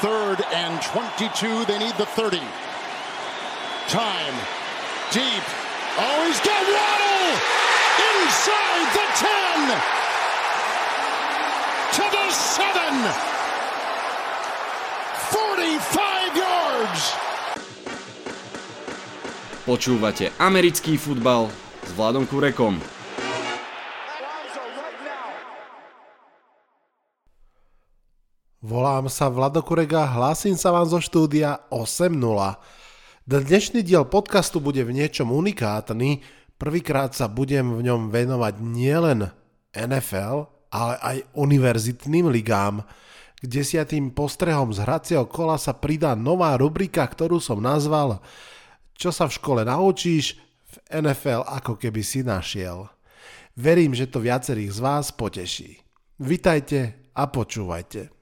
third and 22. They need the 30. Time. Deep. Oh, he's got Waddle! Inside the 10! To the 7! 45 yards! Počúvate americký futbal s Vladom Kurekom. Volám sa Vlado Kurega, hlásim sa vám zo štúdia 8.0. Dnešný diel podcastu bude v niečom unikátny. Prvýkrát sa budem v ňom venovať nielen NFL, ale aj univerzitným ligám. K desiatým postrehom z hracieho kola sa pridá nová rubrika, ktorú som nazval Čo sa v škole naučíš, v NFL ako keby si našiel. Verím, že to viacerých z vás poteší. Vitajte a počúvajte.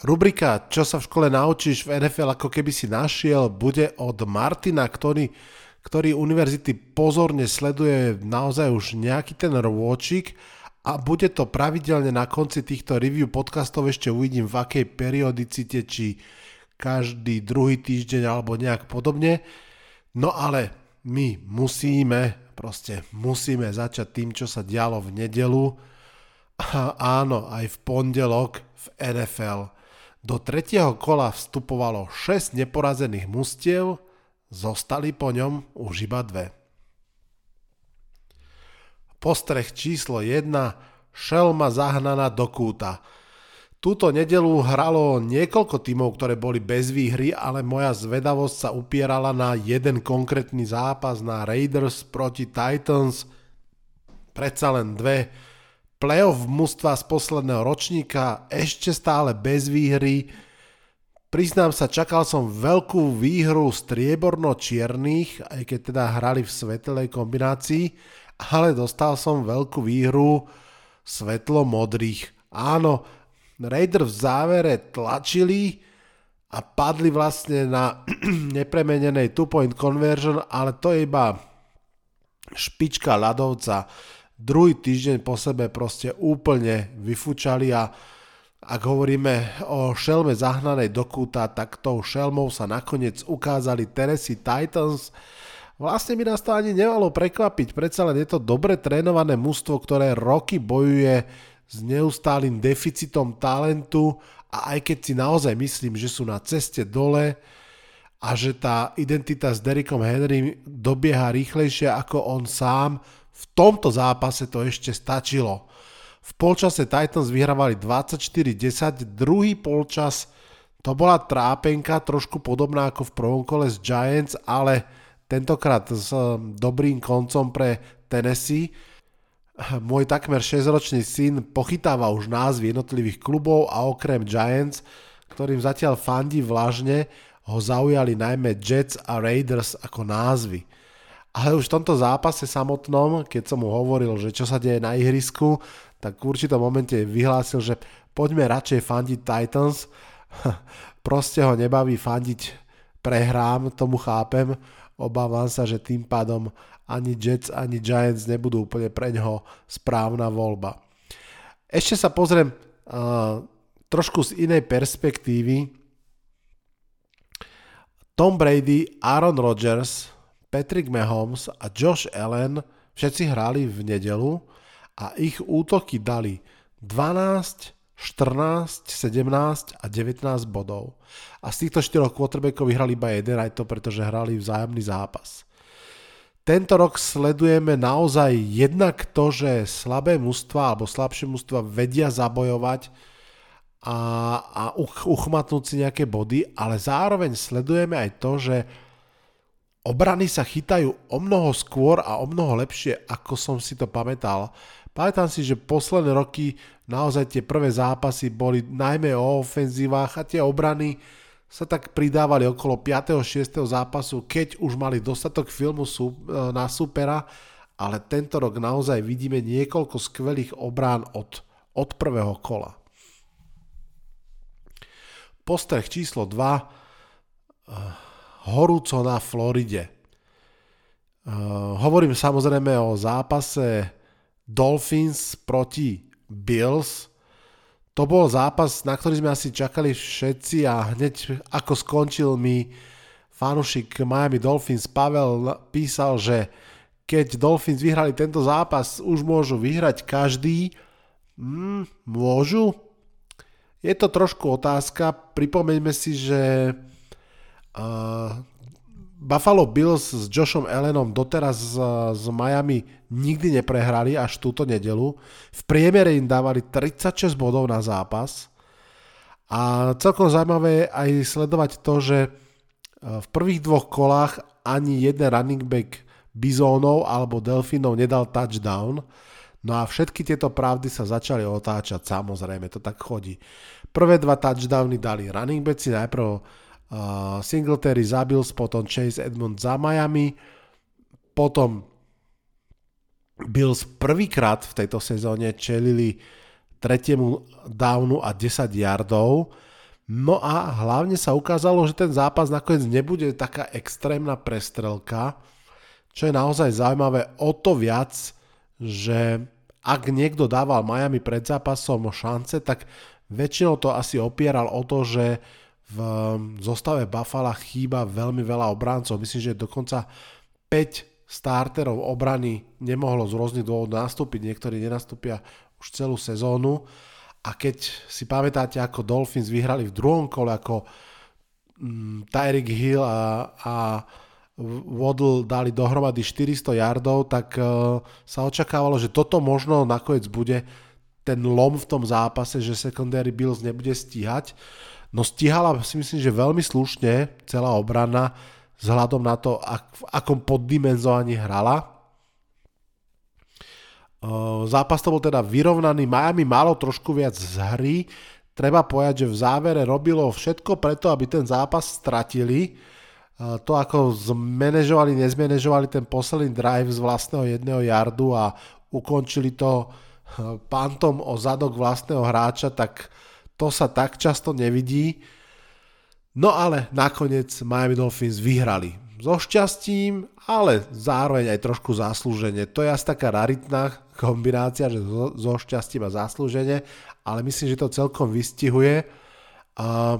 Rubrika Čo sa v škole naučíš v NFL ako keby si našiel bude od Martina, ktorý, ktorý univerzity pozorne sleduje naozaj už nejaký ten rôčik a bude to pravidelne na konci týchto review podcastov ešte uvidím v akej periodicite, či každý druhý týždeň alebo nejak podobne. No ale my musíme, proste musíme začať tým, čo sa dialo v nedelu a áno, aj v pondelok v NFL. Do tretieho kola vstupovalo 6 neporazených mustiev, zostali po ňom už iba dve. Postreh číslo 1. Šelma zahnaná do kúta. Túto nedelu hralo niekoľko tímov, ktoré boli bez výhry, ale moja zvedavosť sa upierala na jeden konkrétny zápas na Raiders proti Titans. Predsa len dve playoff mužstva z posledného ročníka, ešte stále bez výhry. Priznám sa, čakal som veľkú výhru strieborno-čiernych, aj keď teda hrali v svetelej kombinácii, ale dostal som veľkú výhru svetlo-modrých. Áno, Raider v závere tlačili a padli vlastne na nepremenenej two-point conversion, ale to je iba špička ľadovca druhý týždeň po sebe proste úplne vyfúčali a ak hovoríme o šelme zahnanej do kúta, tak tou šelmou sa nakoniec ukázali Tennessee Titans. Vlastne mi nás to ani nemalo prekvapiť, predsa len je to dobre trénované mužstvo, ktoré roky bojuje s neustálým deficitom talentu a aj keď si naozaj myslím, že sú na ceste dole a že tá identita s Derrickom Henry dobieha rýchlejšie ako on sám, v tomto zápase to ešte stačilo. V polčase Titans vyhrávali 24-10, druhý polčas to bola trápenka, trošku podobná ako v prvom kole z Giants, ale tentokrát s um, dobrým koncom pre Tennessee. Môj takmer 6-ročný syn pochytáva už názvy jednotlivých klubov a okrem Giants, ktorým zatiaľ fandí vlažne, ho zaujali najmä Jets a Raiders ako názvy. Ale už v tomto zápase samotnom, keď som mu hovoril, že čo sa deje na ihrisku, tak v určitom momente vyhlásil, že poďme radšej fandiť Titans. Proste ho nebaví fandiť prehrám, tomu chápem. Obávam sa, že tým pádom ani Jets, ani Giants nebudú úplne pre ňoho správna voľba. Ešte sa pozriem uh, trošku z inej perspektívy. Tom Brady, Aaron Rodgers, Patrick Mahomes a Josh Allen všetci hrali v nedelu a ich útoky dali 12, 14, 17 a 19 bodov. A z týchto štyroch quarterbackov vyhrali iba jeden, aj to pretože hrali vzájomný zápas. Tento rok sledujeme naozaj jednak to, že slabé mužstva alebo slabšie mužstva vedia zabojovať a, a uchmatnúť si nejaké body, ale zároveň sledujeme aj to, že Obrany sa chytajú o mnoho skôr a o mnoho lepšie, ako som si to pamätal. Pamätám si, že posledné roky naozaj tie prvé zápasy boli najmä o ofenzívach a tie obrany sa tak pridávali okolo 5. 6. zápasu, keď už mali dostatok filmu e, na supera, ale tento rok naozaj vidíme niekoľko skvelých obrán od, od prvého kola. Postreh číslo 2 horúco na Floride. Uh, hovorím samozrejme o zápase Dolphins proti Bills. to bol zápas, na ktorý sme asi čakali všetci a hneď ako skončil mi fanušik Miami Dolphins Pavel písal, že keď Dolphins vyhrali tento zápas, už môžu vyhrať každý. Mm, môžu? Je to trošku otázka. Pripomeňme si, že uh, Buffalo Bills s Joshom Allenom doteraz z, Miami nikdy neprehrali až túto nedelu. V priemere im dávali 36 bodov na zápas. A celkom zaujímavé je aj sledovať to, že e, v prvých dvoch kolách ani jeden running back Bizónov alebo Delfinov nedal touchdown. No a všetky tieto pravdy sa začali otáčať, samozrejme, to tak chodí. Prvé dva touchdowny dali running backi, najprv Uh, Singletary za Bills, potom Chase Edmund za Miami, potom Bills prvýkrát v tejto sezóne čelili tretiemu downu a 10 yardov. No a hlavne sa ukázalo, že ten zápas nakoniec nebude taká extrémna prestrelka, čo je naozaj zaujímavé o to viac, že ak niekto dával Miami pred zápasom šance, tak väčšinou to asi opieral o to, že v um, zostave Buffalo chýba veľmi veľa obráncov. Myslím, že dokonca 5 starterov obrany nemohlo z rôznych dôvodov nastúpiť. Niektorí nenastúpia už celú sezónu. A keď si pamätáte, ako Dolphins vyhrali v druhom kole, ako um, Tyreek Hill a, a Waddle dali dohromady 400 yardov, tak uh, sa očakávalo, že toto možno nakoniec bude ten lom v tom zápase, že secondary Bills nebude stíhať. No stíhala si myslím, že veľmi slušne celá obrana vzhľadom na to, ak, v akom poddimenzovaní hrala. Zápas to bol teda vyrovnaný, Miami malo trošku viac z hry, treba povedať, že v závere robilo všetko preto, aby ten zápas stratili. To ako zmanéžovali, nezmanéžovali ten posledný drive z vlastného jedného jardu a ukončili to pantom o zadok vlastného hráča, tak to sa tak často nevidí. No ale nakoniec Miami Dolphins vyhrali. So šťastím, ale zároveň aj trošku zaslúženie. To je asi taká raritná kombinácia, že so, šťastím a zaslúženie, ale myslím, že to celkom vystihuje. A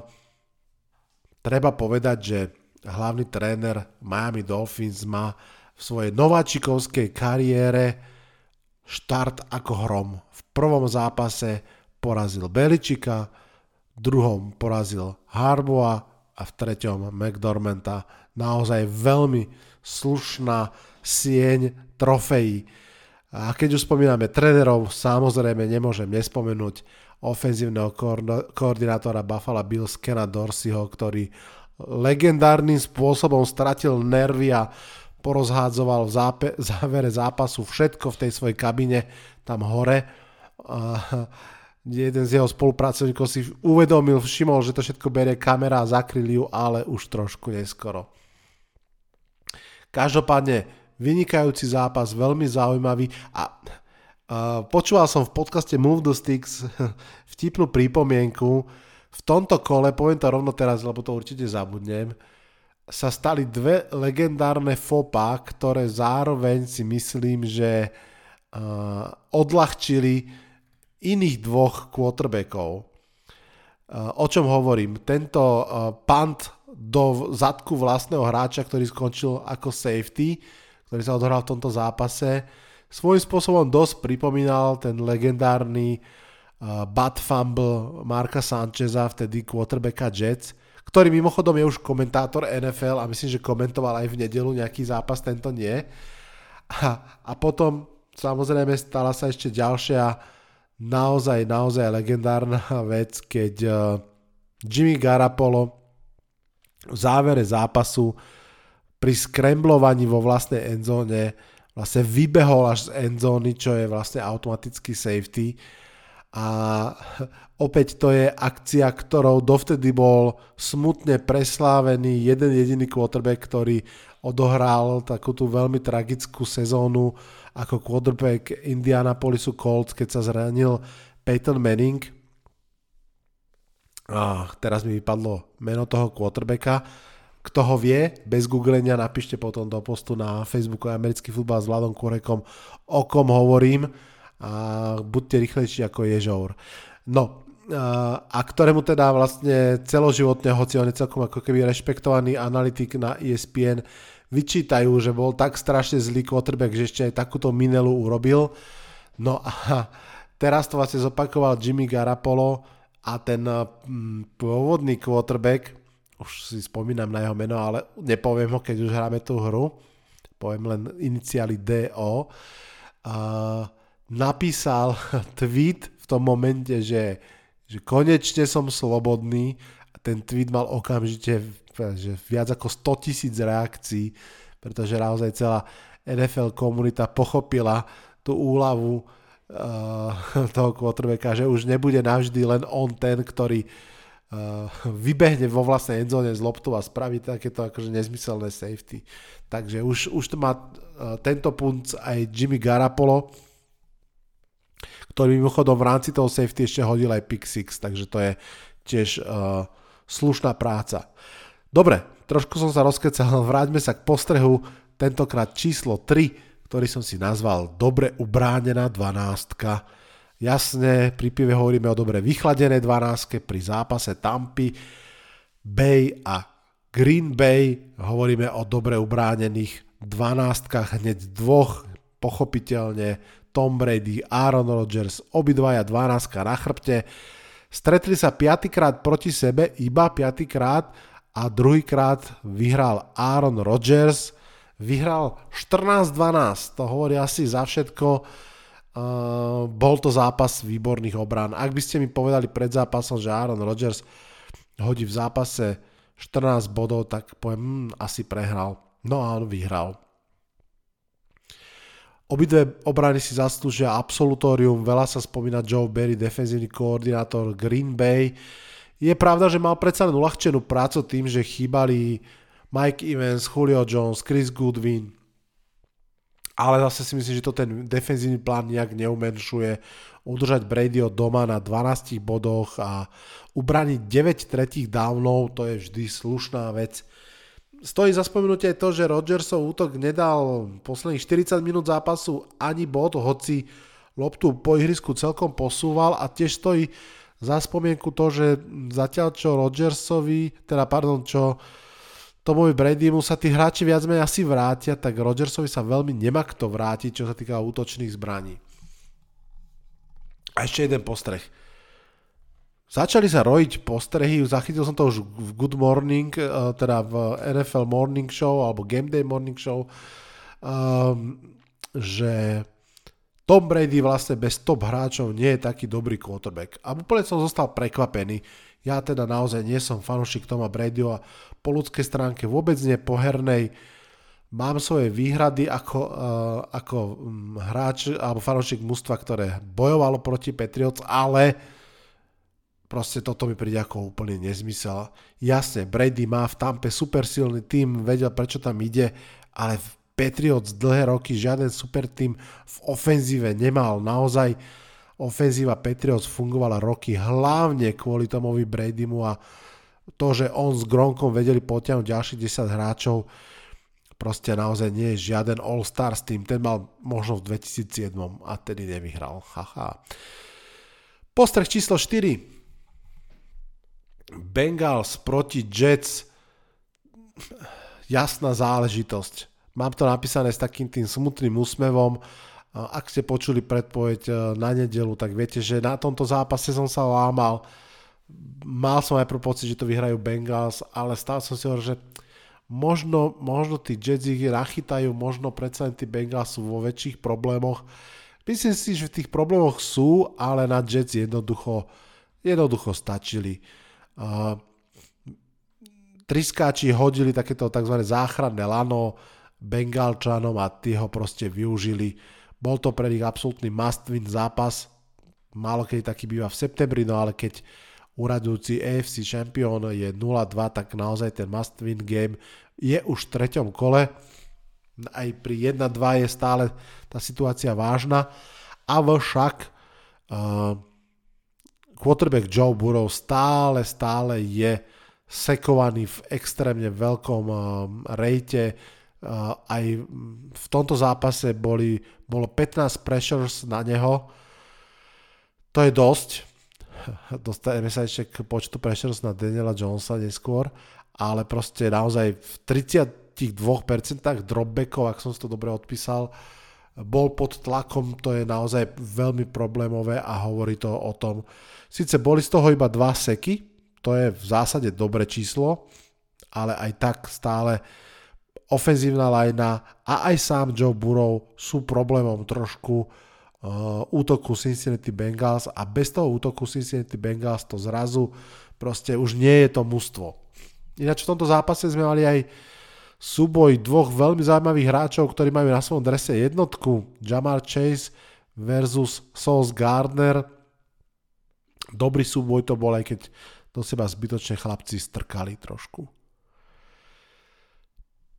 treba povedať, že hlavný tréner Miami Dolphins má v svojej nováčikovskej kariére štart ako hrom. V prvom zápase porazil Beličika, v druhom porazil Harboa a v treťom McDormanta. Naozaj veľmi slušná sieň trofejí. A keď už spomíname trénerov, samozrejme nemôžem nespomenúť ofenzívneho koordinátora Buffalo Bills Kena Dorseyho, ktorý legendárnym spôsobom stratil nervy a porozhádzoval v zápe- závere zápasu všetko v tej svojej kabine tam hore. A jeden z jeho spolupracovníkov si uvedomil, všimol, že to všetko berie kamera a zakryli ju, ale už trošku neskoro. Každopádne vynikajúci zápas, veľmi zaujímavý a uh, počúval som v podcaste Move the Sticks vtipnú prípomienku. V tomto kole, poviem to rovno teraz, lebo to určite zabudnem, sa stali dve legendárne fopa, ktoré zároveň si myslím, že uh, odľahčili iných dvoch quarterbackov. O čom hovorím? Tento punt do zadku vlastného hráča, ktorý skončil ako safety, ktorý sa odohral v tomto zápase, svojím spôsobom dosť pripomínal ten legendárny butt fumble Marka Sancheza, vtedy quarterbacka Jets, ktorý mimochodom je už komentátor NFL a myslím, že komentoval aj v nedelu nejaký zápas, tento nie. A, a potom samozrejme stala sa ešte ďalšia naozaj, naozaj legendárna vec, keď uh, Jimmy Garapolo v závere zápasu pri skremblovaní vo vlastnej endzóne vlastne vybehol až z endzóny, čo je vlastne automatický safety. A opäť to je akcia, ktorou dovtedy bol smutne preslávený jeden jediný quarterback, ktorý odohral takú tú veľmi tragickú sezónu ako quarterback Indianapolisu Colts, keď sa zranil Peyton Manning. A teraz mi vypadlo meno toho quarterbacka. Kto ho vie, bez googlenia napíšte potom do postu na Facebooku americký futbal s Vladom Kurekom, o kom hovorím a buďte rýchlejší ako Ježour. No, a ktorému teda vlastne celoživotne, hoci on je celkom ako keby rešpektovaný analytik na ESPN, vyčítajú, že bol tak strašne zlý quarterback, že ešte aj takúto minelu urobil. No a teraz to vlastne zopakoval Jimmy Garapolo a ten mm, pôvodný quarterback, už si spomínam na jeho meno, ale nepoviem ho, keď už hráme tú hru, poviem len iniciály DO, uh, napísal tweet v tom momente, že že konečne som slobodný ten tweet mal okamžite že viac ako 100 tisíc reakcií, pretože naozaj celá NFL komunita pochopila tú úlavu uh, toho quarterbacka, že už nebude navždy len on ten, ktorý uh, vybehne vo vlastnej endzone z loptu a spraví takéto akože nezmyselné safety. Takže už, už to má uh, tento punc aj Jimmy Garapolo, ktorý mimochodom v rámci toho safety ešte hodil aj pick six, takže to je tiež uh, slušná práca. Dobre, trošku som sa rozkecal, vráťme sa k postrehu, tentokrát číslo 3, ktorý som si nazval Dobre ubránená 12. Jasne, pri pive hovoríme o dobre vychladené 12, pri zápase Tampy, Bay a Green Bay hovoríme o dobre ubránených 12 hneď dvoch, pochopiteľne tom Brady, Aaron Rodgers, obidvaja 12 na chrbte. Stretli sa piatýkrát proti sebe, iba piatýkrát a druhýkrát vyhral Aaron Rodgers. Vyhral 14-12, to hovorí asi za všetko. Uh, bol to zápas výborných obrán. Ak by ste mi povedali pred zápasom, že Aaron Rodgers hodí v zápase 14 bodov, tak poviem, hm, asi prehral. No a on vyhral. Obidve obrany si zaslúžia absolutórium, veľa sa spomína Joe Barry, defenzívny koordinátor Green Bay. Je pravda, že mal predsa len uľahčenú prácu tým, že chýbali Mike Evans, Julio Jones, Chris Goodwin, ale zase si myslím, že to ten defenzívny plán nejak neumenšuje. Udržať Bradyho doma na 12 bodoch a ubraniť 9 tretích downov, to je vždy slušná vec stojí za spomenutie to, že Rodgersov útok nedal posledných 40 minút zápasu ani bod, hoci loptu po ihrisku celkom posúval a tiež stojí za spomienku to, že zatiaľ čo Rodgersovi, teda pardon, čo Tomovi Bradymu sa tí hráči viac menej asi vrátia, tak Rodgersovi sa veľmi nemá kto vrátiť, čo sa týka útočných zbraní. A ešte jeden postreh. Začali sa rojiť postrehy, zachytil som to už v Good Morning, eh, teda v NFL Morning Show alebo Game Day Morning Show, um, že Tom Brady vlastne bez top hráčov nie je taký dobrý quarterback. A úplne som zostal prekvapený. Ja teda naozaj nie som fanúšik Toma Bradyho a po ľudskej stránke vôbec nie pohernej. Mám svoje výhrady ako, uh, ako um, hráč alebo fanúšik mužstva, ktoré bojovalo proti Patriots, ale Proste toto mi príde ako úplne nezmysel. Jasne, Brady má v Tampe super silný tým, vedel prečo tam ide, ale v Patriots dlhé roky žiaden super tým v ofenzíve nemal. Naozaj ofenzíva Patriots fungovala roky hlavne kvôli Tomovi Bradymu a to, že on s Gronkom vedeli potiahnuť ďalších 10 hráčov, proste naozaj nie je žiaden All-Stars tým. Ten mal možno v 2007 a tedy nevyhral. Haha. Postreh číslo 4. Bengals proti Jets jasná záležitosť. Mám to napísané s takým tým smutným úsmevom. Ak ste počuli predpoveď e, na nedelu, tak viete, že na tomto zápase som sa lámal. Mal som aj pocit, že to vyhrajú Bengals, ale stále som si hovoril, že možno, možno tí Jets ich nachytajú, možno predsa len tí Bengals sú vo väčších problémoch. Myslím si, že v tých problémoch sú, ale na Jets jednoducho, jednoducho stačili. Triskáči hodili takéto tzv. záchranné lano Bengalčanom a tí ho proste využili. Bol to pre nich absolútny must-win zápas. Málo kedy taký býva v septembri, no ale keď uradujúci AFC šampión je 0-2, tak naozaj ten must-win game je už v treťom kole. Aj pri 1-2 je stále tá situácia vážna. Avšak uh, quarterback Joe Burrow stále, stále je sekovaný v extrémne veľkom uh, rejte. Uh, aj v tomto zápase boli, bolo 15 pressures na neho. To je dosť. dostaneme sa ešte k počtu pressures na Daniela Jonesa neskôr, ale proste naozaj v 32% dropbackov, ak som si to dobre odpísal, bol pod tlakom, to je naozaj veľmi problémové a hovorí to o tom. Sice boli z toho iba dva seky, to je v zásade dobré číslo, ale aj tak stále ofenzívna lajna a aj sám Joe Burrow sú problémom trošku uh, útoku Cincinnati Bengals a bez toho útoku Cincinnati Bengals to zrazu proste už nie je to mužstvo. Ináč v tomto zápase sme mali aj súboj dvoch veľmi zaujímavých hráčov, ktorí majú na svojom drese jednotku. Jamar Chase versus Sauce Gardner. Dobrý súboj to bol, aj keď do seba zbytočne chlapci strkali trošku.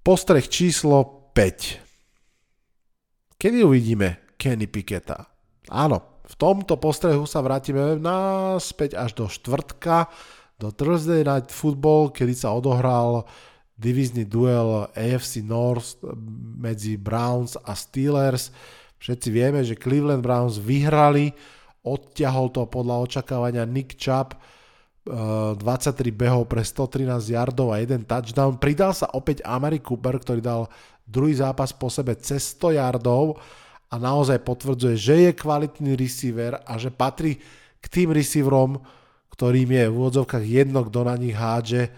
Postreh číslo 5. Kedy uvidíme Kenny Piketa? Áno, v tomto postrehu sa vrátime naspäť až do štvrtka, do Thursday Night Football, kedy sa odohral divízny duel AFC North medzi Browns a Steelers. Všetci vieme, že Cleveland Browns vyhrali, odťahol to podľa očakávania Nick Chubb, 23 behov pre 113 yardov a jeden touchdown. Pridal sa opäť Amari Cooper, ktorý dal druhý zápas po sebe cez 100 yardov a naozaj potvrdzuje, že je kvalitný receiver a že patrí k tým receiverom, ktorým je v úvodzovkách jedno, kto na nich hádže,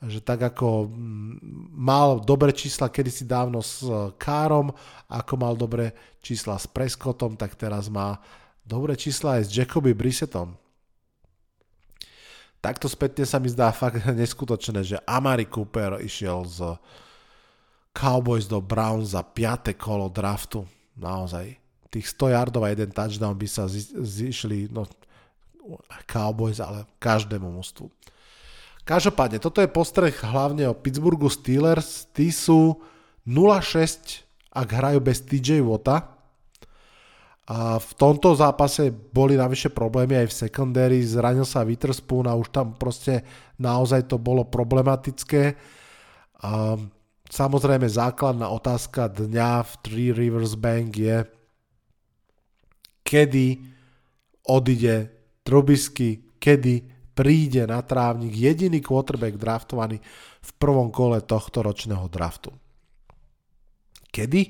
že tak ako mm, mal dobré čísla kedysi dávno s Károm, ako mal dobré čísla s Prescottom, tak teraz má dobré čísla aj s Jacoby Brissettom takto spätne sa mi zdá fakt neskutočné, že Amari Cooper išiel z Cowboys do Browns za 5. kolo draftu. Naozaj. Tých 100 yardov a jeden touchdown by sa zišli no, Cowboys, ale každému mústvu. Každopádne, toto je postreh hlavne o Pittsburghu Steelers. Tí sú 0-6, ak hrajú bez TJ Wota. A v tomto zápase boli navyše problémy aj v secondary, zranil sa Witherspoon a už tam proste naozaj to bolo problematické. A samozrejme základná otázka dňa v Three Rivers Bank je, kedy odíde Trubisky, kedy príde na trávnik jediný quarterback draftovaný v prvom kole tohto ročného draftu. Kedy?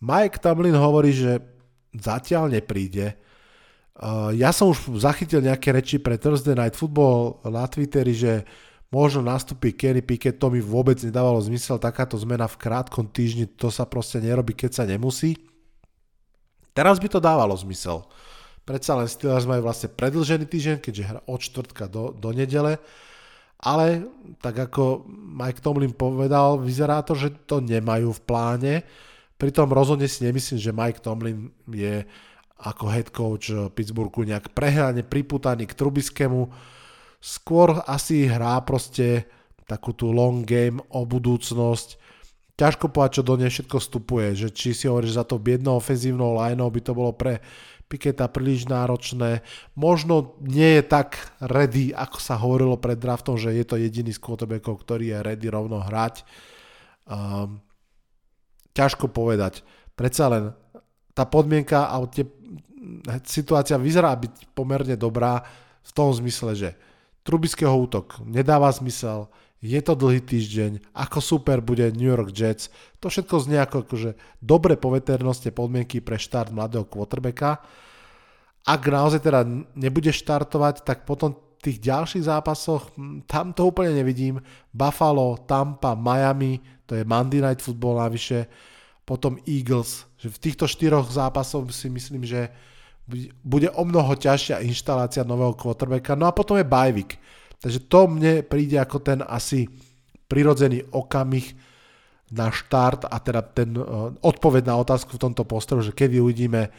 Mike Tomlin hovorí, že zatiaľ nepríde. Uh, ja som už zachytil nejaké reči pre Thursday Night Football na Twitteri, že možno nastúpi Kenny Pickett, to mi vôbec nedávalo zmysel, takáto zmena v krátkom týždni, to sa proste nerobí, keď sa nemusí. Teraz by to dávalo zmysel. Predsa len Steelers majú vlastne predlžený týždeň, keďže hra od čtvrtka do, do nedele, ale tak ako Mike Tomlin povedal, vyzerá to, že to nemajú v pláne. Pritom rozhodne si nemyslím, že Mike Tomlin je ako head coach Pittsburghu nejak prehrane priputaný k Trubiskému. Skôr asi hrá proste takú tú long game o budúcnosť. Ťažko povedať, čo do nej všetko vstupuje, že či si hovoríš za to biednou ofenzívnou lineou by to bolo pre Piketa príliš náročné. Možno nie je tak ready, ako sa hovorilo pred draftom, že je to jediný z ktorý je ready rovno hrať. Um, ťažko povedať. Predsa len tá podmienka a tie, situácia vyzerá byť pomerne dobrá v tom zmysle, že Trubického útok nedáva zmysel, je to dlhý týždeň, ako super bude New York Jets, to všetko znie ako akože dobre poveternostne podmienky pre štart mladého quarterbacka. Ak naozaj teda nebude štartovať, tak potom tých ďalších zápasoch, hm, tam to úplne nevidím. Buffalo, Tampa, Miami, to je Monday Night Football navyše, potom Eagles, že v týchto štyroch zápasoch si myslím, že bude o mnoho ťažšia inštalácia nového quarterbacka, no a potom je bajvik. Takže to mne príde ako ten asi prirodzený okamih na štart a teda ten odpoveď na otázku v tomto postoru, že kedy uvidíme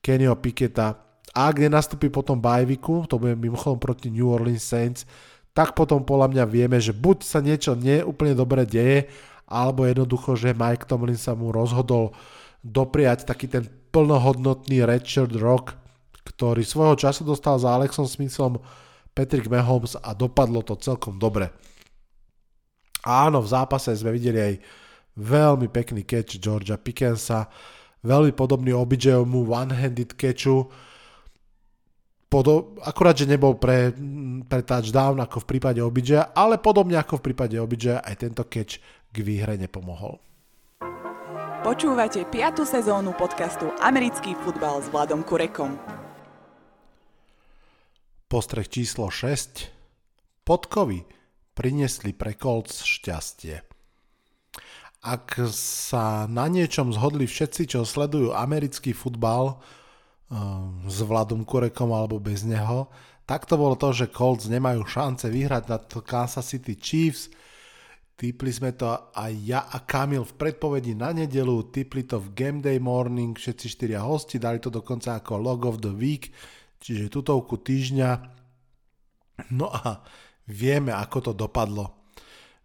Kennyho Piketa a ak nenastúpi potom bajviku, to bude mimochodom proti New Orleans Saints, tak potom podľa mňa vieme, že buď sa niečo neúplne dobre deje alebo jednoducho, že Mike Tomlin sa mu rozhodol dopriať taký ten plnohodnotný Richard Rock, ktorý svojho času dostal za Alexom Smithom Patrick Mahomes a dopadlo to celkom dobre. Áno, v zápase sme videli aj veľmi pekný catch Georgia Pickensa, veľmi podobný OBJ-mu one-handed catchu. podo- akurát, že nebol pre, pre touchdown ako v prípade Obidža, ale podobne ako v prípade Obidža aj tento catch k výhre nepomohol. Počúvate 5. sezónu podcastu Americký futbal s Vladom Kurekom. Postreh číslo 6. Podkovy priniesli pre Colts šťastie. Ak sa na niečom zhodli všetci, čo sledujú americký futbal, Ehm, s Vladom Kurekom alebo bez neho, tak to bolo to, že Colts nemajú šance vyhrať nad Kansas City Chiefs. Typli sme to aj ja a Kamil v predpovedi na nedelu, typli to v Game Day Morning, všetci štyria hosti, dali to dokonca ako Log of the Week, čiže tutovku týždňa. No a vieme, ako to dopadlo.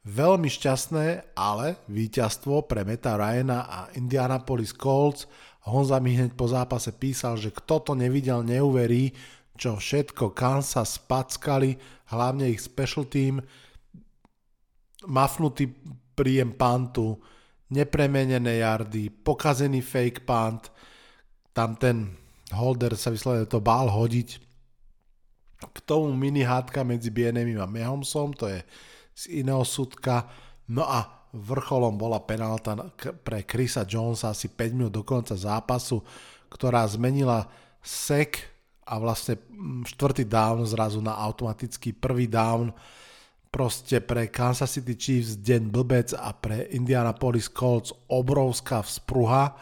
Veľmi šťastné, ale víťazstvo pre Meta Ryana a Indianapolis Colts – Honza mi hneď po zápase písal, že kto to nevidel, neuverí, čo všetko Kansas spackali, hlavne ich special team, mafnutý príjem pantu, nepremenené jardy, pokazený fake punt, tam ten holder sa vyslovene to bál hodiť. K tomu mini hádka medzi Bienemim a Mahomsom, to je z iného súdka. No a vrcholom bola penálta pre Chrisa Jonesa asi 5 minút do konca zápasu, ktorá zmenila sek a vlastne mm, štvrtý down zrazu na automatický prvý down. Proste pre Kansas City Chiefs deň blbec a pre Indianapolis Colts obrovská vzpruha.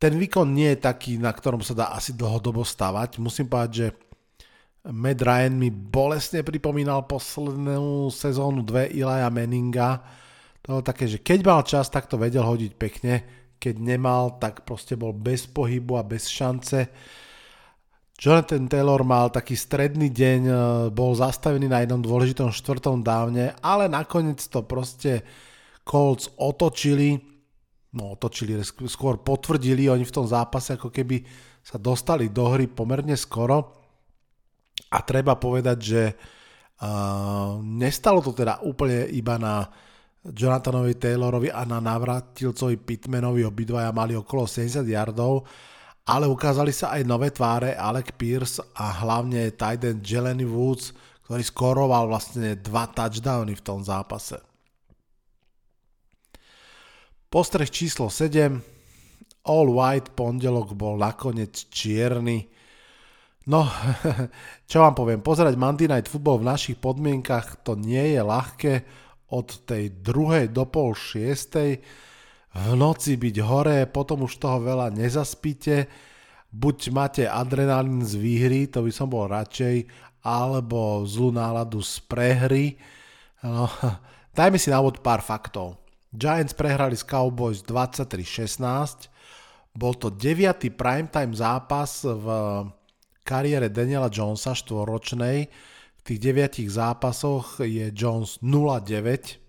Ten výkon nie je taký, na ktorom sa dá asi dlhodobo stavať. Musím povedať, že Matt Ryan mi bolestne pripomínal poslednú sezónu 2 Ilaja Meninga, to bolo také, že keď mal čas, tak to vedel hodiť pekne, keď nemal, tak proste bol bez pohybu a bez šance. Jonathan Taylor mal taký stredný deň, e, bol zastavený na jednom dôležitom štvrtom dávne, ale nakoniec to proste Colts otočili, no otočili, skôr potvrdili oni v tom zápase, ako keby sa dostali do hry pomerne skoro. A treba povedať, že uh, nestalo to teda úplne iba na Jonathanovi Taylorovi a na navratilcovi Pitmanovi obidvaja mali okolo 70 yardov, ale ukázali sa aj nové tváre Alec Pierce a hlavne Tyden Jeleny Woods, ktorý skoroval vlastne dva touchdowny v tom zápase. Postreh číslo 7. All White pondelok bol nakoniec čierny. No, čo vám poviem, pozerať Monday Night Football v našich podmienkach to nie je ľahké od tej druhej do pol šiestej v noci byť hore, potom už toho veľa nezaspíte, buď máte adrenalín z výhry, to by som bol radšej, alebo zlú náladu z prehry. No, dajme si na úvod pár faktov. Giants prehrali s Cowboys 23-16, bol to 9. primetime zápas v kariére Daniela Jonesa štvoročnej, tých deviatich zápasoch je Jones 0-9.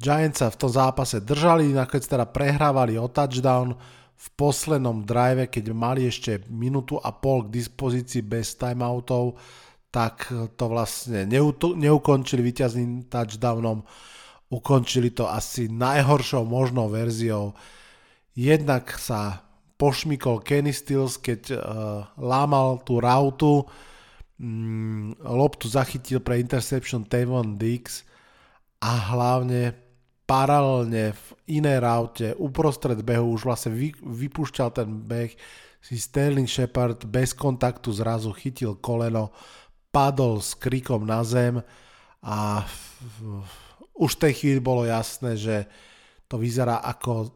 Giants sa v tom zápase držali, nakoniec teda prehrávali o touchdown v poslednom drive, keď mali ešte minútu a pol k dispozícii bez timeoutov, tak to vlastne neukončili víťazným touchdownom, ukončili to asi najhoršou možnou verziou. Jednak sa pošmikol Kenny Stills, keď uh, lámal tú rautu, mm, loptu zachytil pre interception Tavon Dix a hlavne paralelne v inej raute uprostred behu už vlastne vy, vypúšťal ten beh si Sterling Shepard bez kontaktu zrazu chytil koleno, padol s krikom na zem a už v tej chvíli bolo jasné, že to vyzerá ako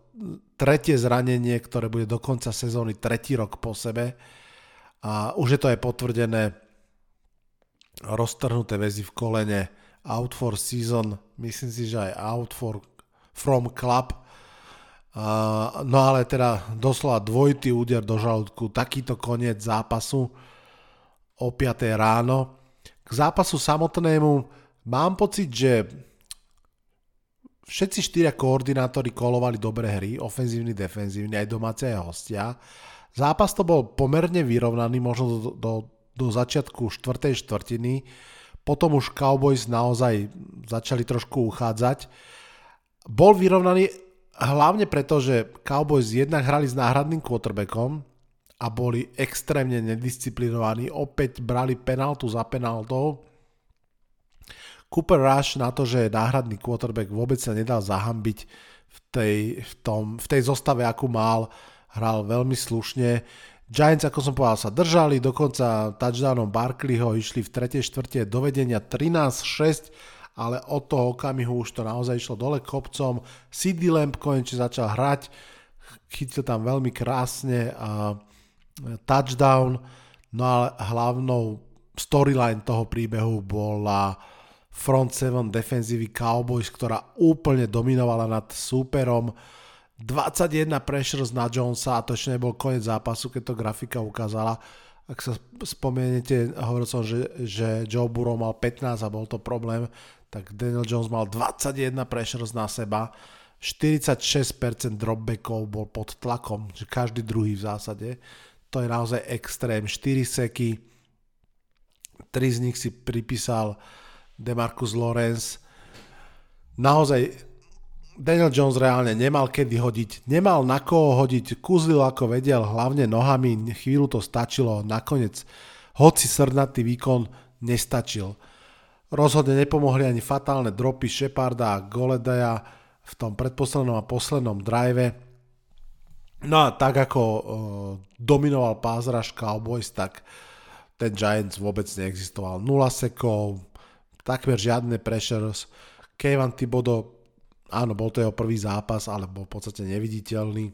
tretie zranenie, ktoré bude do konca sezóny tretí rok po sebe. A už je to aj potvrdené roztrhnuté väzy v kolene, out for season, myslím si, že aj out for, from club. No ale teda doslova dvojitý úder do žalúdku, takýto koniec zápasu o 5 ráno. K zápasu samotnému mám pocit, že všetci štyria koordinátori kolovali dobré hry, ofenzívny, defenzívny, aj domáce aj hostia. Zápas to bol pomerne vyrovnaný, možno do, do, do začiatku štvrtej štvrtiny. Potom už Cowboys naozaj začali trošku uchádzať. Bol vyrovnaný hlavne preto, že Cowboys jednak hrali s náhradným quarterbackom a boli extrémne nedisciplinovaní. Opäť brali penaltu za penaltou. Cooper Rush na to, že náhradný quarterback, vôbec sa nedal zahambiť v tej, v tom, v tej zostave, akú mal. Hral veľmi slušne. Giants, ako som povedal, sa držali, dokonca touchdownom Barkleyho išli v 3. štvrte do vedenia 13-6, ale od toho okamihu už to naozaj išlo dole kopcom. CD Lamp konečne začal hrať, chytil tam veľmi krásne a touchdown, no ale hlavnou storyline toho príbehu bola front 7 defenzívy Cowboys, ktorá úplne dominovala nad súperom. 21 pressures na Jonesa a to ešte nebol koniec zápasu, keď to grafika ukázala. Ak sa spomeniete, hovoril som, že, že Joe Burrow mal 15 a bol to problém, tak Daniel Jones mal 21 pressures na seba. 46% dropbackov bol pod tlakom, že každý druhý v zásade. To je naozaj extrém. 4 seky, 3 z nich si pripísal Demarcus Lawrence. Naozaj Daniel Jones reálne nemal kedy hodiť, nemal na koho hodiť, kuzlil ako vedel, hlavne nohami, chvíľu to stačilo, nakoniec hoci srdnatý výkon nestačil. Rozhodne nepomohli ani fatálne dropy Sheparda a Goledaja v tom predposlednom a poslednom drive. No a tak ako uh, dominoval pázraž Cowboys, tak ten Giants vôbec neexistoval. 0 sekov, takmer žiadne pressures. Kevin Thibodeau áno, bol to jeho prvý zápas, ale bol v podstate neviditeľný.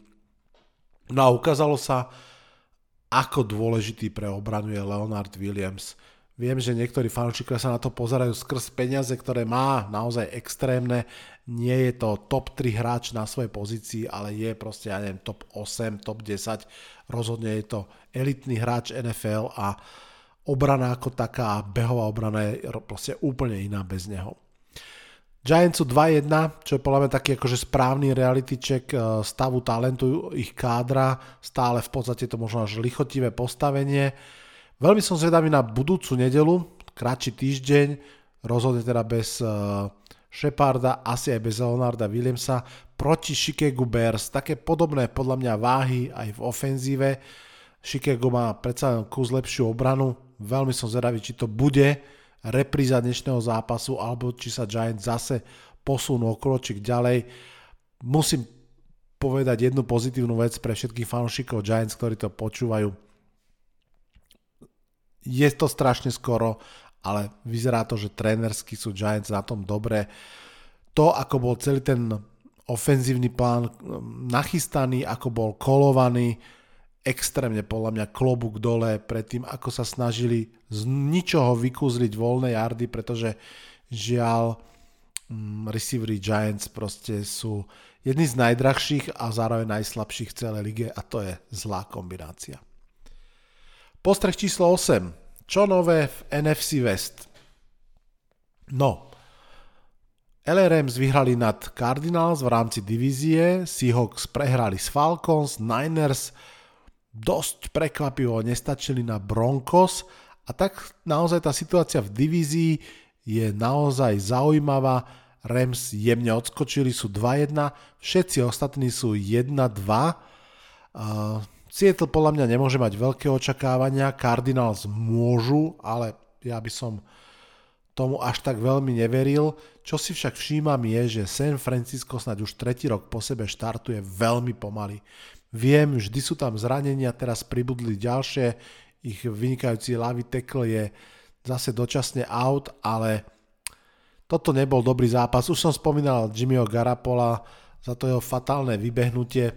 No a ukázalo sa, ako dôležitý pre obranu je Leonard Williams. Viem, že niektorí fanúšikovia sa na to pozerajú skrz peniaze, ktoré má naozaj extrémne. Nie je to top 3 hráč na svojej pozícii, ale je proste, ja neviem, top 8, top 10. Rozhodne je to elitný hráč NFL a obrana ako taká, behová obrana je proste úplne iná bez neho. Giants sú 2-1, čo je podľa mňa taký akože správny reality check eh, stavu talentu ich kádra, stále v podstate to možno až lichotivé postavenie. Veľmi som zvedavý na budúcu nedelu, kratší týždeň, rozhodne teda bez uh, Sheparda, asi aj bez Leonarda Williamsa, proti Chicago Bears, také podobné podľa mňa váhy aj v ofenzíve. Chicago má predsa kus lepšiu obranu, veľmi som zvedavý, či to bude repríza dnešného zápasu, alebo či sa Giants zase posunú okročik ďalej. Musím povedať jednu pozitívnu vec pre všetkých fanúšikov Giants, ktorí to počúvajú. Je to strašne skoro, ale vyzerá to, že trénersky sú Giants na tom dobré. To, ako bol celý ten ofenzívny plán nachystaný, ako bol kolovaný, extrémne podľa mňa klobúk dole pred tým, ako sa snažili z ničoho vykúzliť voľné jardy, pretože žiaľ mm, receivery Giants proste sú jedni z najdrahších a zároveň najslabších v celej lige a to je zlá kombinácia. Postreh číslo 8. Čo nové v NFC West? No, LRMs vyhrali nad Cardinals v rámci divízie, Seahawks prehrali s Falcons, Niners dosť prekvapivo nestačili na Broncos a tak naozaj tá situácia v divízii je naozaj zaujímavá. Rams jemne odskočili, sú 2-1, všetci ostatní sú 1-2. Uh, podľa mňa nemôže mať veľké očakávania, Cardinals môžu, ale ja by som tomu až tak veľmi neveril. Čo si však všímam je, že San Francisco snáď už tretí rok po sebe štartuje veľmi pomaly. Viem, vždy sú tam zranenia, teraz pribudli ďalšie, ich vynikajúci ľavý tekl je zase dočasne out, ale toto nebol dobrý zápas. Už som spomínal Jimmyho Garapola za to jeho fatálne vybehnutie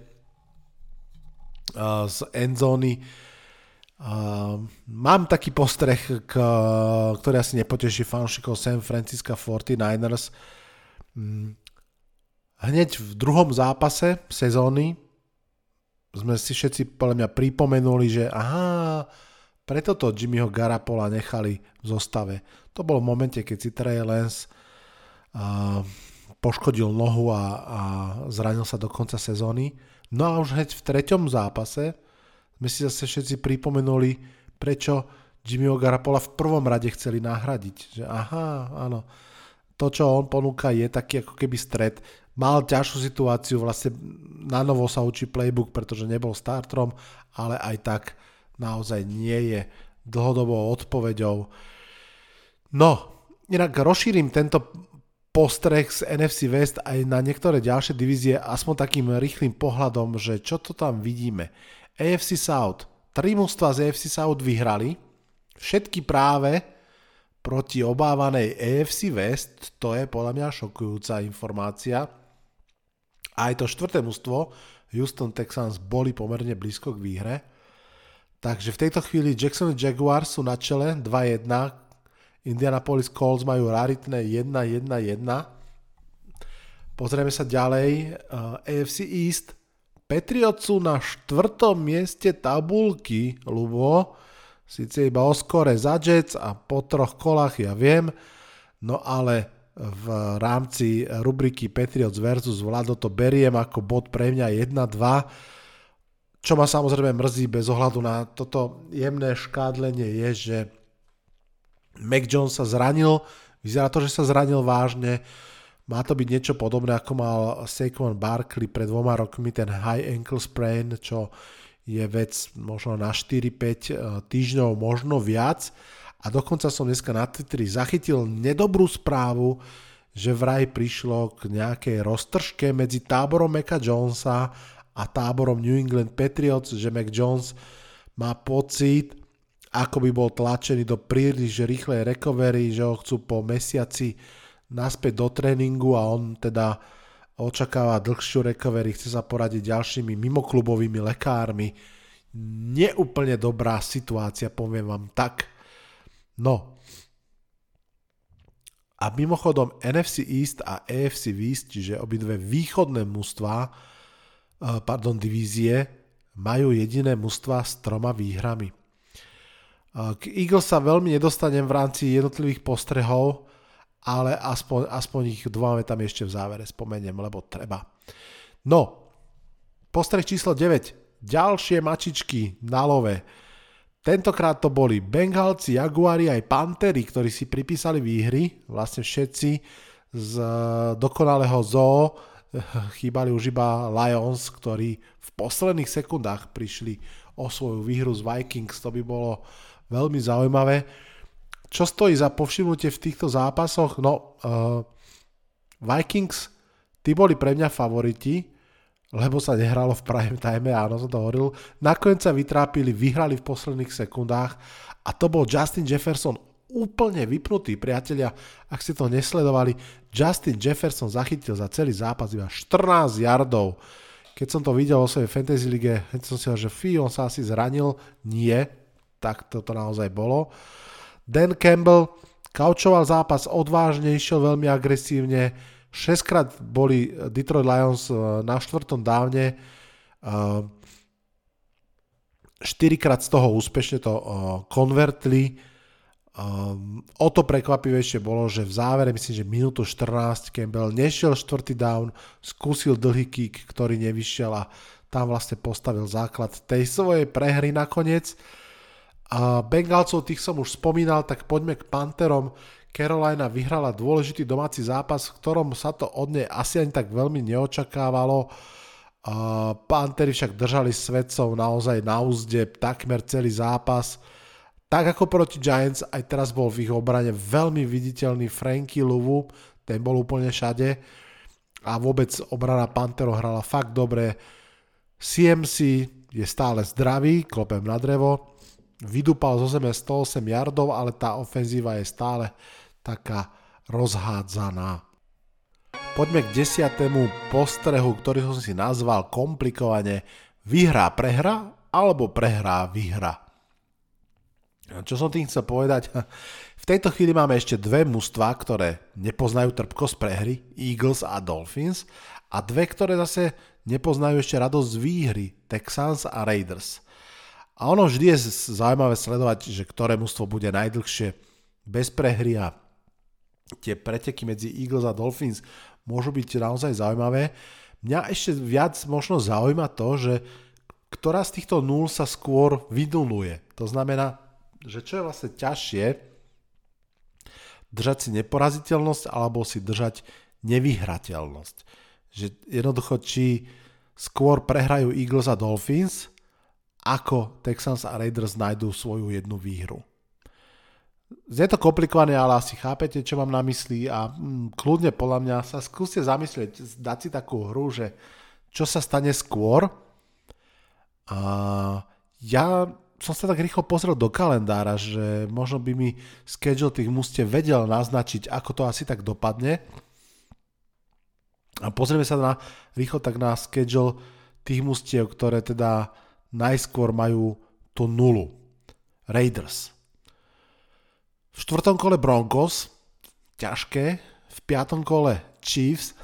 z endzóny. Mám taký postreh, ktorý asi nepoteší fanšikov San Francisco 49ers. Mm, hneď v druhom zápase sezóny sme si všetci podľa mňa pripomenuli, že aha, preto to Jimmyho Garapola nechali v zostave. To bolo v momente, keď si Trey Lance poškodil nohu a, a zranil sa do konca sezóny. No a už hneď v treťom zápase sme si zase všetci pripomenuli, prečo Jimmyho Garapola v prvom rade chceli nahradiť. Že aha, áno, to, čo on ponúka, je taký ako keby stred. Mal ťažšiu situáciu, vlastne na novo sa učí playbook, pretože nebol startrom, ale aj tak naozaj nie je dlhodobou odpoveďou. No, inak rozšírim tento postreh z NFC West aj na niektoré ďalšie divízie aspoň takým rýchlým pohľadom, že čo to tam vidíme. AFC South. Tri mužstva z AFC South vyhrali, všetky práve proti obávanej AFC West, to je podľa mňa šokujúca informácia. Aj to štvrté mužstvo, Houston Texans, boli pomerne blízko k výhre. Takže v tejto chvíli Jackson Jaguars sú na čele 2-1, Indianapolis Colts majú raritné 1-1-1. Pozrieme sa ďalej. Uh, AFC East. Patriots sú na štvrtom mieste tabulky, Lubo. Sice iba o skore za Jets a po troch kolách, ja viem. No ale v rámci rubriky Patriots versus Vlado to beriem ako bod pre mňa 1-2. Čo ma samozrejme mrzí bez ohľadu na toto jemné škádlenie je, že Mac Jones sa zranil, vyzerá to, že sa zranil vážne. Má to byť niečo podobné, ako mal Saquon Barkley pred dvoma rokmi, ten high ankle sprain, čo je vec možno na 4-5 eh, týždňov, možno viac. A dokonca som dneska na Twitteri zachytil nedobrú správu, že vraj prišlo k nejakej roztržke medzi táborom Maca Jonesa a táborom New England Patriots, že Mac Jones má pocit, ako by bol tlačený do príliš rýchlej recovery, že ho chcú po mesiaci naspäť do tréningu a on teda očakáva dlhšiu recovery, chce sa poradiť ďalšími mimoklubovými lekármi. Neúplne dobrá situácia, poviem vám tak. No. A mimochodom NFC East a AFC East, čiže obidve východné mužstva, eh, pardon, divízie, majú jediné mužstva s troma výhrami. Eh, k Eagles sa veľmi nedostanem v rámci jednotlivých postrehov, ale aspoň, aspoň ich dvomáme tam ešte v závere spomeniem, lebo treba. No, postreh číslo 9. Ďalšie mačičky na love. Tentokrát to boli Bengalci, Jaguari aj Pantery, ktorí si pripísali výhry, vlastne všetci z eh, dokonalého zoo, chýbali už iba Lions, ktorí v posledných sekundách prišli o svoju výhru z Vikings, to by bolo veľmi zaujímavé. Čo stojí za povšimnutie v týchto zápasoch? No, uh, Vikings, tí boli pre mňa favoriti, lebo sa nehralo v prime time, áno, som to hovoril. Nakoniec sa vytrápili, vyhrali v posledných sekundách a to bol Justin Jefferson úplne vypnutý, priatelia. Ak ste to nesledovali, Justin Jefferson zachytil za celý zápas iba 14 yardov. Keď som to videl o svojej fantasy lige, som si hovoril, že fí, on sa asi zranil. Nie, tak toto naozaj bolo. Dan Campbell kaučoval zápas odvážne, išiel veľmi agresívne, 6 krát boli Detroit Lions eh, na štvrtom dávne, 4 eh, krát z toho úspešne to eh, konvertli. O to prekvapivejšie bolo, že v závere, myslím, že minútu 14 Campbell nešiel štvrtý down, skúsil dlhý kick, ktorý nevyšiel a tam vlastne postavil základ tej svojej prehry nakoniec. Bengalcov tých som už spomínal, tak poďme k Panterom. Carolina vyhrala dôležitý domáci zápas, v ktorom sa to od nej asi ani tak veľmi neočakávalo. Pantery však držali svedcov naozaj na úzde takmer celý zápas. Tak ako proti Giants, aj teraz bol v ich obrane veľmi viditeľný Franky Luvu, ten bol úplne všade a vôbec obrana Pantero hrala fakt dobre. CMC je stále zdravý, klopem na drevo, vydupal zo zeme 108 yardov, ale tá ofenzíva je stále taká rozhádzaná. Poďme k desiatému postrehu, ktorý som si nazval komplikovane vyhrá prehra alebo prehrá výhra. Čo som tým chcel povedať? V tejto chvíli máme ešte dve mužstva, ktoré nepoznajú trpkosť prehry, Eagles a Dolphins, a dve, ktoré zase nepoznajú ešte radosť z výhry, Texans a Raiders. A ono vždy je zaujímavé sledovať, že ktoré mužstvo bude najdlhšie bez prehry a tie preteky medzi Eagles a Dolphins môžu byť naozaj zaujímavé. Mňa ešte viac možno zaujíma to, že ktorá z týchto nul sa skôr vydunuje. To znamená, že čo je vlastne ťažšie, držať si neporaziteľnosť alebo si držať nevyhrateľnosť. že jednoducho či skôr prehrajú Eagles a Dolphins, ako Texans a Raiders nájdú svoju jednu výhru. Je to komplikované, ale asi chápete, čo mám na mysli a mm, kľudne podľa mňa sa skúste zamyslieť, dať si takú hru, že čo sa stane skôr. A ja som sa tak rýchlo pozrel do kalendára, že možno by mi schedule tých múste vedel naznačiť, ako to asi tak dopadne. A pozrieme sa na, rýchlo tak na schedule tých mústiev, ktoré teda najskôr majú tú nulu. Raiders. V štvrtom kole Broncos, ťažké. V piatom kole Chiefs,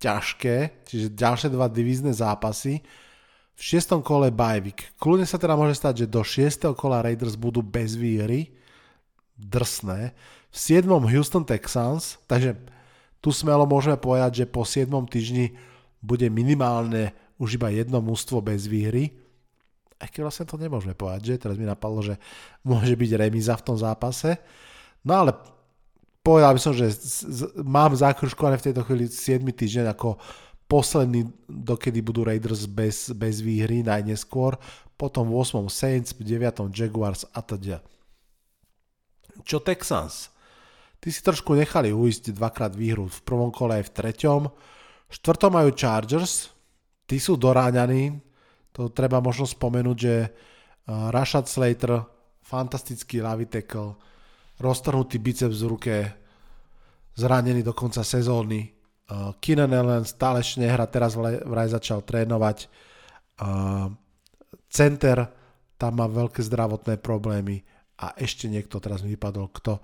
ťažké, čiže ďalšie dva divízne zápasy. V šiestom kole Bajvik. Kľudne sa teda môže stať, že do šiestého kola Raiders budú bez výhry. Drsné. V siedmom Houston Texans, takže tu smelo môžeme povedať, že po 7. týždni bude minimálne už iba jedno mústvo bez výhry. Aj keď vlastne to nemôžeme povedať, že? Teraz mi napadlo, že môže byť remíza v tom zápase. No ale povedal by som, že mám zákruškované v tejto chvíli 7 týždeň ako posledný, dokedy budú Raiders bez, bez výhry najneskôr, potom v 8. Saints, v 9. Jaguars a teda. Čo Texans? Ty si trošku nechali uísť dvakrát výhru v prvom kole aj v treťom. V štvrtom majú Chargers, tí sú doráňaní, to treba možno spomenúť, že uh, Rashad Slater, fantastický ľavý tackle, roztrhnutý biceps v ruke, zranený do konca sezóny. Uh, Keenan Allen stále ešte nehra, teraz vraj začal trénovať. Uh, center, tam má veľké zdravotné problémy a ešte niekto, teraz mi vypadol kto.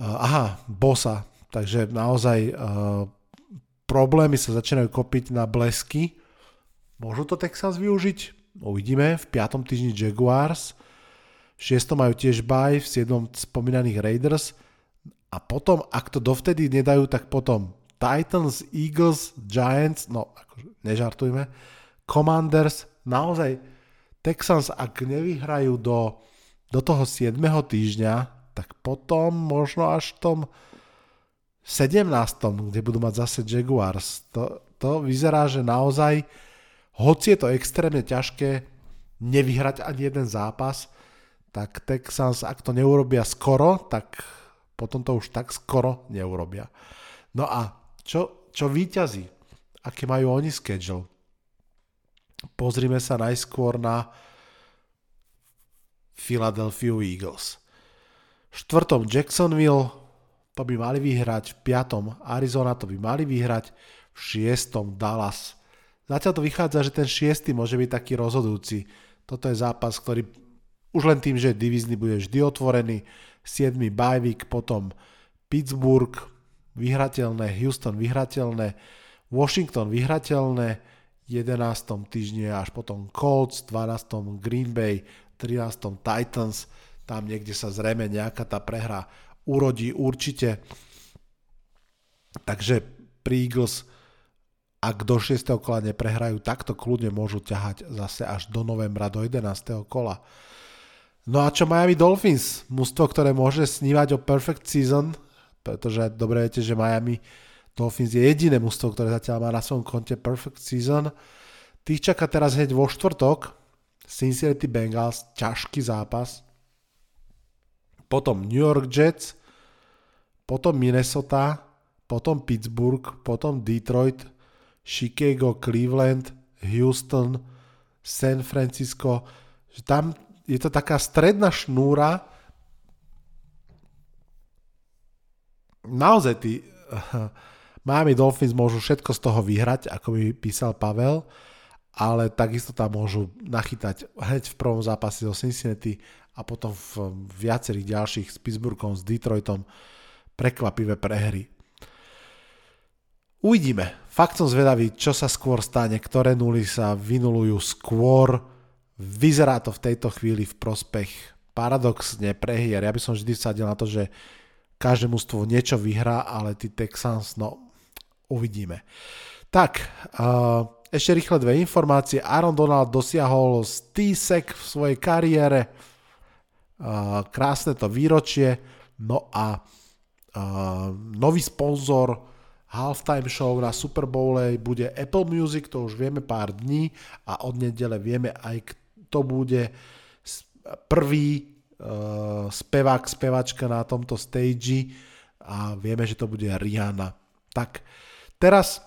Aha, Bosa, takže naozaj problémy sa začínajú kopiť na blesky Môžu to Texas využiť? Uvidíme. V 5. týždni Jaguars, v 6. majú tiež bye, v 7. spomínaných Raiders a potom, ak to dovtedy nedajú, tak potom Titans, Eagles, Giants, no akože nežartujme, Commanders, naozaj Texans, ak nevyhrajú do, do toho 7. týždňa, tak potom možno až v tom 17. kde budú mať zase Jaguars. To, to vyzerá, že naozaj hoci je to extrémne ťažké nevyhrať ani jeden zápas, tak Texans, ak to neurobia skoro, tak potom to už tak skoro neurobia. No a čo, čo výťazí? Aké majú oni schedule? Pozrime sa najskôr na Philadelphia Eagles. V štvrtom Jacksonville to by mali vyhrať, v piatom Arizona to by mali vyhrať, v šiestom Dallas Zatiaľ to vychádza, že ten šiestý môže byť taký rozhodujúci. Toto je zápas, ktorý už len tým, že divizný bude vždy otvorený. 7. bajvik, potom Pittsburgh vyhrateľné, Houston vyhrateľné, Washington vyhrateľné, 11. týždne až potom Colts, 12. Green Bay, 13. Titans, tam niekde sa zrejme nejaká tá prehra urodí určite. Takže pri Eagles ak do 6. kola neprehrajú, takto kľudne môžu ťahať zase až do novembra, do 11. kola. No a čo Miami Dolphins? Mústvo, ktoré môže snívať o perfect season, pretože dobre viete, že Miami Dolphins je jediné mústvo, ktoré zatiaľ má na svojom konte perfect season. Tých čaká teraz hneď vo štvrtok Cincinnati Bengals, ťažký zápas. Potom New York Jets, potom Minnesota, potom Pittsburgh, potom Detroit, Chicago, Cleveland, Houston, San Francisco, že tam je to taká stredná šnúra. Naozaj tí Miami Dolphins môžu všetko z toho vyhrať, ako by písal Pavel, ale takisto tam môžu nachytať hneď v prvom zápase so Cincinnati a potom v viacerých ďalších s Pittsburghom, s Detroitom prekvapivé prehry. Uvidíme. Fakt som zvedavý, čo sa skôr stane, ktoré nuly sa vynulujú skôr. Vyzerá to v tejto chvíli v prospech paradoxne prehier. Ja by som vždy sadil na to, že každé mužstvo niečo vyhrá, ale tí Texans, no, uvidíme. Tak, uh, ešte rýchle dve informácie. Aaron Donald dosiahol stísek v svojej kariére. Uh, krásne to výročie. No a uh, nový sponzor halftime show na Super Bowle bude Apple Music, to už vieme pár dní a od nedele vieme aj kto bude prvý uh, spevák, spevačka na tomto stage a vieme, že to bude Rihanna. Tak teraz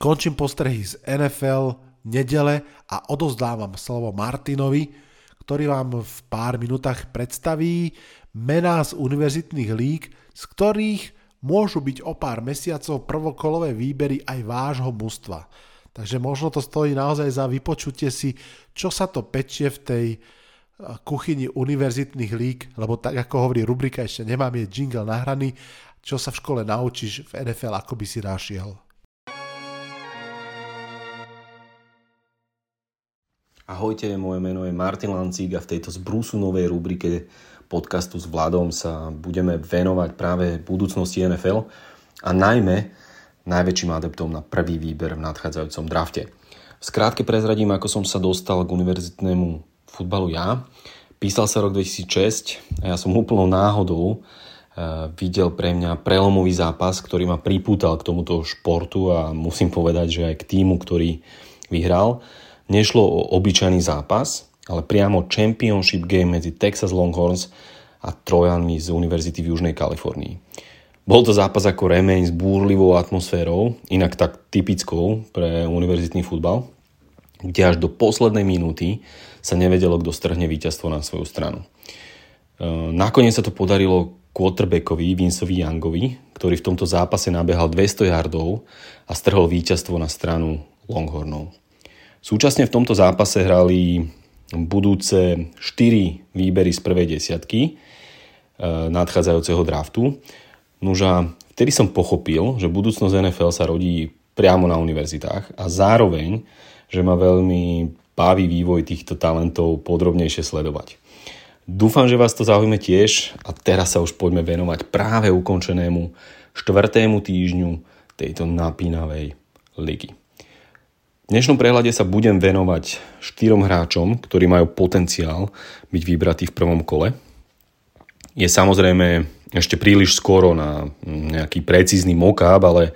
končím postrehy z NFL nedele a odozdávam slovo Martinovi, ktorý vám v pár minútach predstaví mená z univerzitných líg, z ktorých môžu byť o pár mesiacov prvokolové výbery aj vášho mužstva. Takže možno to stojí naozaj za vypočutie si, čo sa to pečie v tej eh, kuchyni univerzitných líg, lebo tak ako hovorí rubrika, ešte nemám je jingle nahraný, čo sa v škole naučíš v NFL, ako by si našiel. Ahojte, moje meno je Martin Lancík a v tejto zbrúsu novej rubrike podcastu s Vladom sa budeme venovať práve budúcnosti NFL a najmä najväčším adeptom na prvý výber v nadchádzajúcom drafte. V skrátke prezradím, ako som sa dostal k univerzitnému futbalu ja. Písal sa rok 2006 a ja som úplnou náhodou uh, videl pre mňa prelomový zápas, ktorý ma pripútal k tomuto športu a musím povedať, že aj k týmu, ktorý vyhral. Nešlo o obyčajný zápas, ale priamo Championship Game medzi Texas Longhorns a Trojanmi z Univerzity v Južnej Kalifornii. Bol to zápas ako remeň s búrlivou atmosférou, inak tak typickou pre univerzitný futbal, kde až do poslednej minúty sa nevedelo, kto strhne víťazstvo na svoju stranu. E, nakoniec sa to podarilo quarterbackovi Vinceovi Youngovi, ktorý v tomto zápase nabehal 200 yardov a strhol víťazstvo na stranu Longhornov. Súčasne v tomto zápase hrali budúce 4 výbery z prvej desiatky e, nadchádzajúceho draftu. Nože vtedy som pochopil, že budúcnosť NFL sa rodí priamo na univerzitách a zároveň, že ma veľmi baví vývoj týchto talentov podrobnejšie sledovať. Dúfam, že vás to zaujme tiež a teraz sa už poďme venovať práve ukončenému štvrtému týždňu tejto napínavej ligy. V dnešnom prehľade sa budem venovať štyrom hráčom, ktorí majú potenciál byť vybratí v prvom kole. Je samozrejme ešte príliš skoro na nejaký precízny mock-up, ale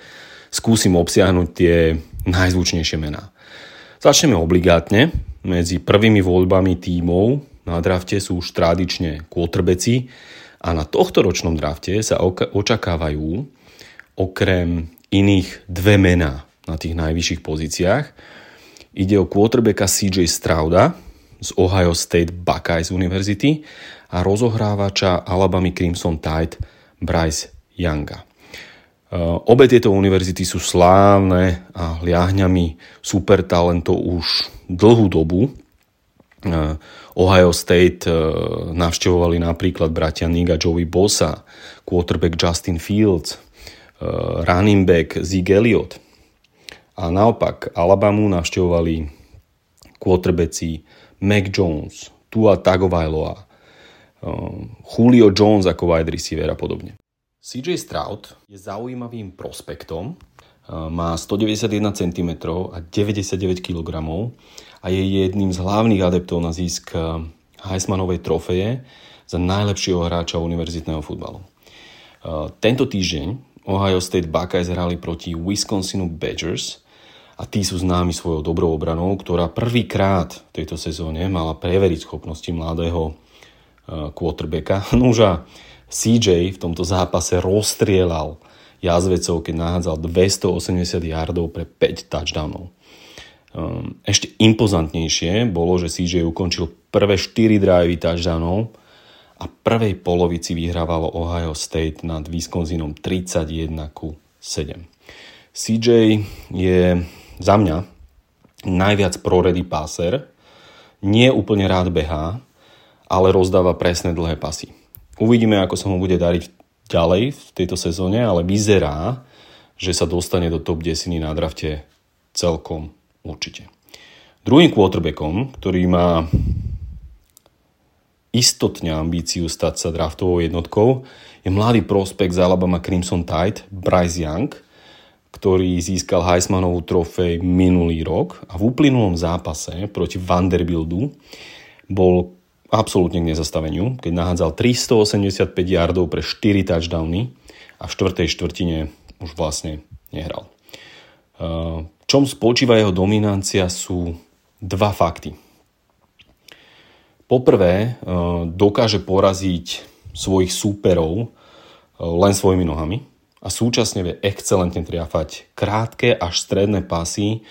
skúsim obsiahnuť tie najzvučnejšie mená. Začneme obligátne. Medzi prvými voľbami tímov na drafte sú už tradične quarterbacki a na tohto ročnom drafte sa očakávajú okrem iných dve mená na tých najvyšších pozíciách. Ide o quarterbacka CJ Strauda z Ohio State Buckeyes University a rozohrávača Alabama Crimson Tide Bryce Younga. Uh, obe tieto univerzity sú slávne a liahňami super talentov už dlhú dobu. Uh, Ohio State uh, navštevovali napríklad bratia Nick a Joey Bosa, quarterback Justin Fields, running back Zeke Elliott, a naopak Alabamu navštevovali quarterbacki Mac Jones, Tua Tagovailoa, um, Julio Jones ako wide receiver a podobne. CJ Stroud je zaujímavým prospektom, uh, má 191 cm a 99 kg a je jedným z hlavných adeptov na zisk uh, Heismanovej trofeje za najlepšieho hráča univerzitného futbalu. Uh, tento týždeň Ohio State Buckeyes hrali proti Wisconsinu Badgers a tí sú známi svojou dobrou obranou, ktorá prvýkrát v tejto sezóne mala preveriť schopnosti mladého e, quarterbacka. Núža CJ v tomto zápase rozstrielal jazvecov, keď nahádzal 280 yardov pre 5 touchdownov. Ehm, ešte impozantnejšie bolo, že CJ ukončil prvé 4 drivey touchdownov a prvej polovici vyhrávalo Ohio State nad Wisconsinom 31 ku 7. CJ je za mňa najviac proredy páser, nie úplne rád behá, ale rozdáva presné dlhé pasy. Uvidíme, ako sa mu bude dariť ďalej v tejto sezóne, ale vyzerá, že sa dostane do top 10 na drafte celkom určite. Druhým quarterbackom, ktorý má istotne ambíciu stať sa draftovou jednotkou, je mladý prospekt z Alabama Crimson Tide, Bryce Young – ktorý získal Heismanovú trofej minulý rok a v uplynulom zápase proti Vanderbildu bol absolútne k nezastaveniu, keď nahádzal 385 yardov pre 4 touchdowny a v štvrtej štvrtine už vlastne nehral. V čom spočíva jeho dominancia sú dva fakty. Poprvé, dokáže poraziť svojich súperov len svojimi nohami a súčasne vie excelentne triafať krátke až stredné pasy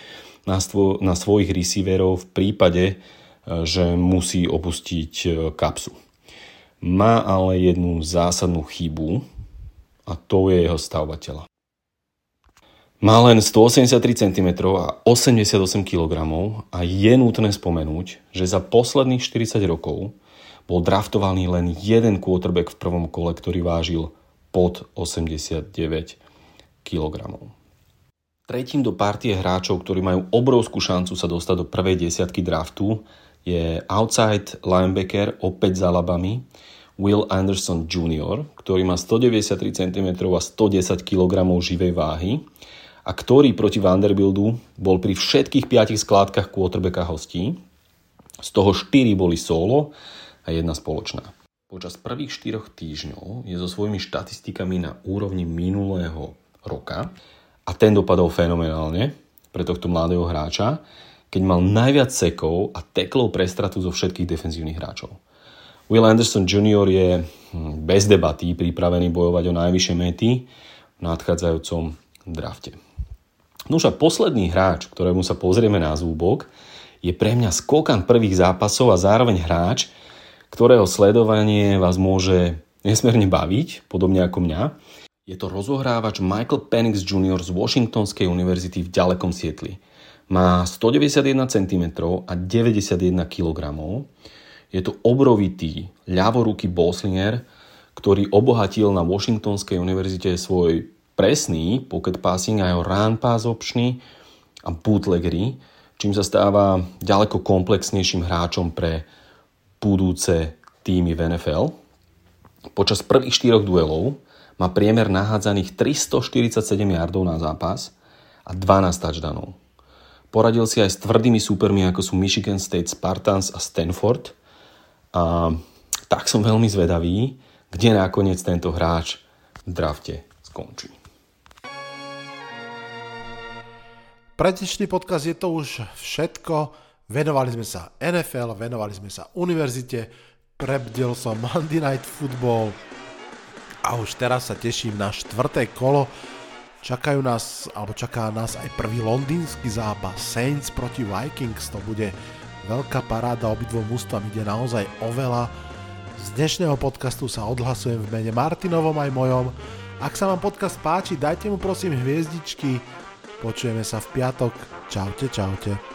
na, svo- na svojich receiverov v prípade, že musí opustiť kapsu. Má ale jednu zásadnú chybu a to je jeho stavba Má len 183 cm a 88 kg a je nutné spomenúť, že za posledných 40 rokov bol draftovaný len jeden quarterback v prvom kole, ktorý vážil pod 89 kg. Tretím do partie hráčov, ktorí majú obrovskú šancu sa dostať do prvej desiatky draftu, je outside linebacker opäť za Alabama Will Anderson Jr., ktorý má 193 cm a 110 kg živej váhy a ktorý proti Vanderbildu bol pri všetkých piatich skládkach quarterbacka hostí. Z toho 4 boli solo a jedna spoločná. Počas prvých 4 týždňov je so svojimi štatistikami na úrovni minulého roka a ten dopadol fenomenálne pre tohto mladého hráča keď mal najviac sekov a teklov pre stratu zo všetkých defenzívnych hráčov. Will Anderson Jr. je hm, bez debaty pripravený bojovať o najvyššie mety v nadchádzajúcom drafte. No a posledný hráč, ktorému sa pozrieme na zúbok, je pre mňa skokan prvých zápasov a zároveň hráč, ktorého sledovanie vás môže nesmierne baviť, podobne ako mňa. Je to rozohrávač Michael Penix Jr. z Washingtonskej univerzity v ďalekom Sietli. Má 191 cm a 91 kg. Je to obrovitý ľavoruký boslinger, ktorý obohatil na Washingtonskej univerzite svoj presný pocket passing a jeho run pass opčný a bootleggery, čím sa stáva ďaleko komplexnejším hráčom pre budúce týmy v NFL. Počas prvých štyroch duelov má priemer nahádzaných 347 yardov na zápas a 12 touchdownov. Poradil si aj s tvrdými súpermi, ako sú Michigan State Spartans a Stanford. A tak som veľmi zvedavý, kde nakoniec tento hráč v drafte skončí. Pre podcast je to už všetko. Venovali sme sa NFL, venovali sme sa univerzite, prebdel som Monday Night Football a už teraz sa teším na štvrté kolo Čakajú nás, alebo čaká nás aj prvý londýnsky zápas Saints proti Vikings, to bude veľká paráda obidvom mústvam, ide naozaj o veľa. Z dnešného podcastu sa odhlasujem v mene Martinovom aj mojom. Ak sa vám podcast páči, dajte mu prosím hviezdičky. Počujeme sa v piatok. Čaute, čaute.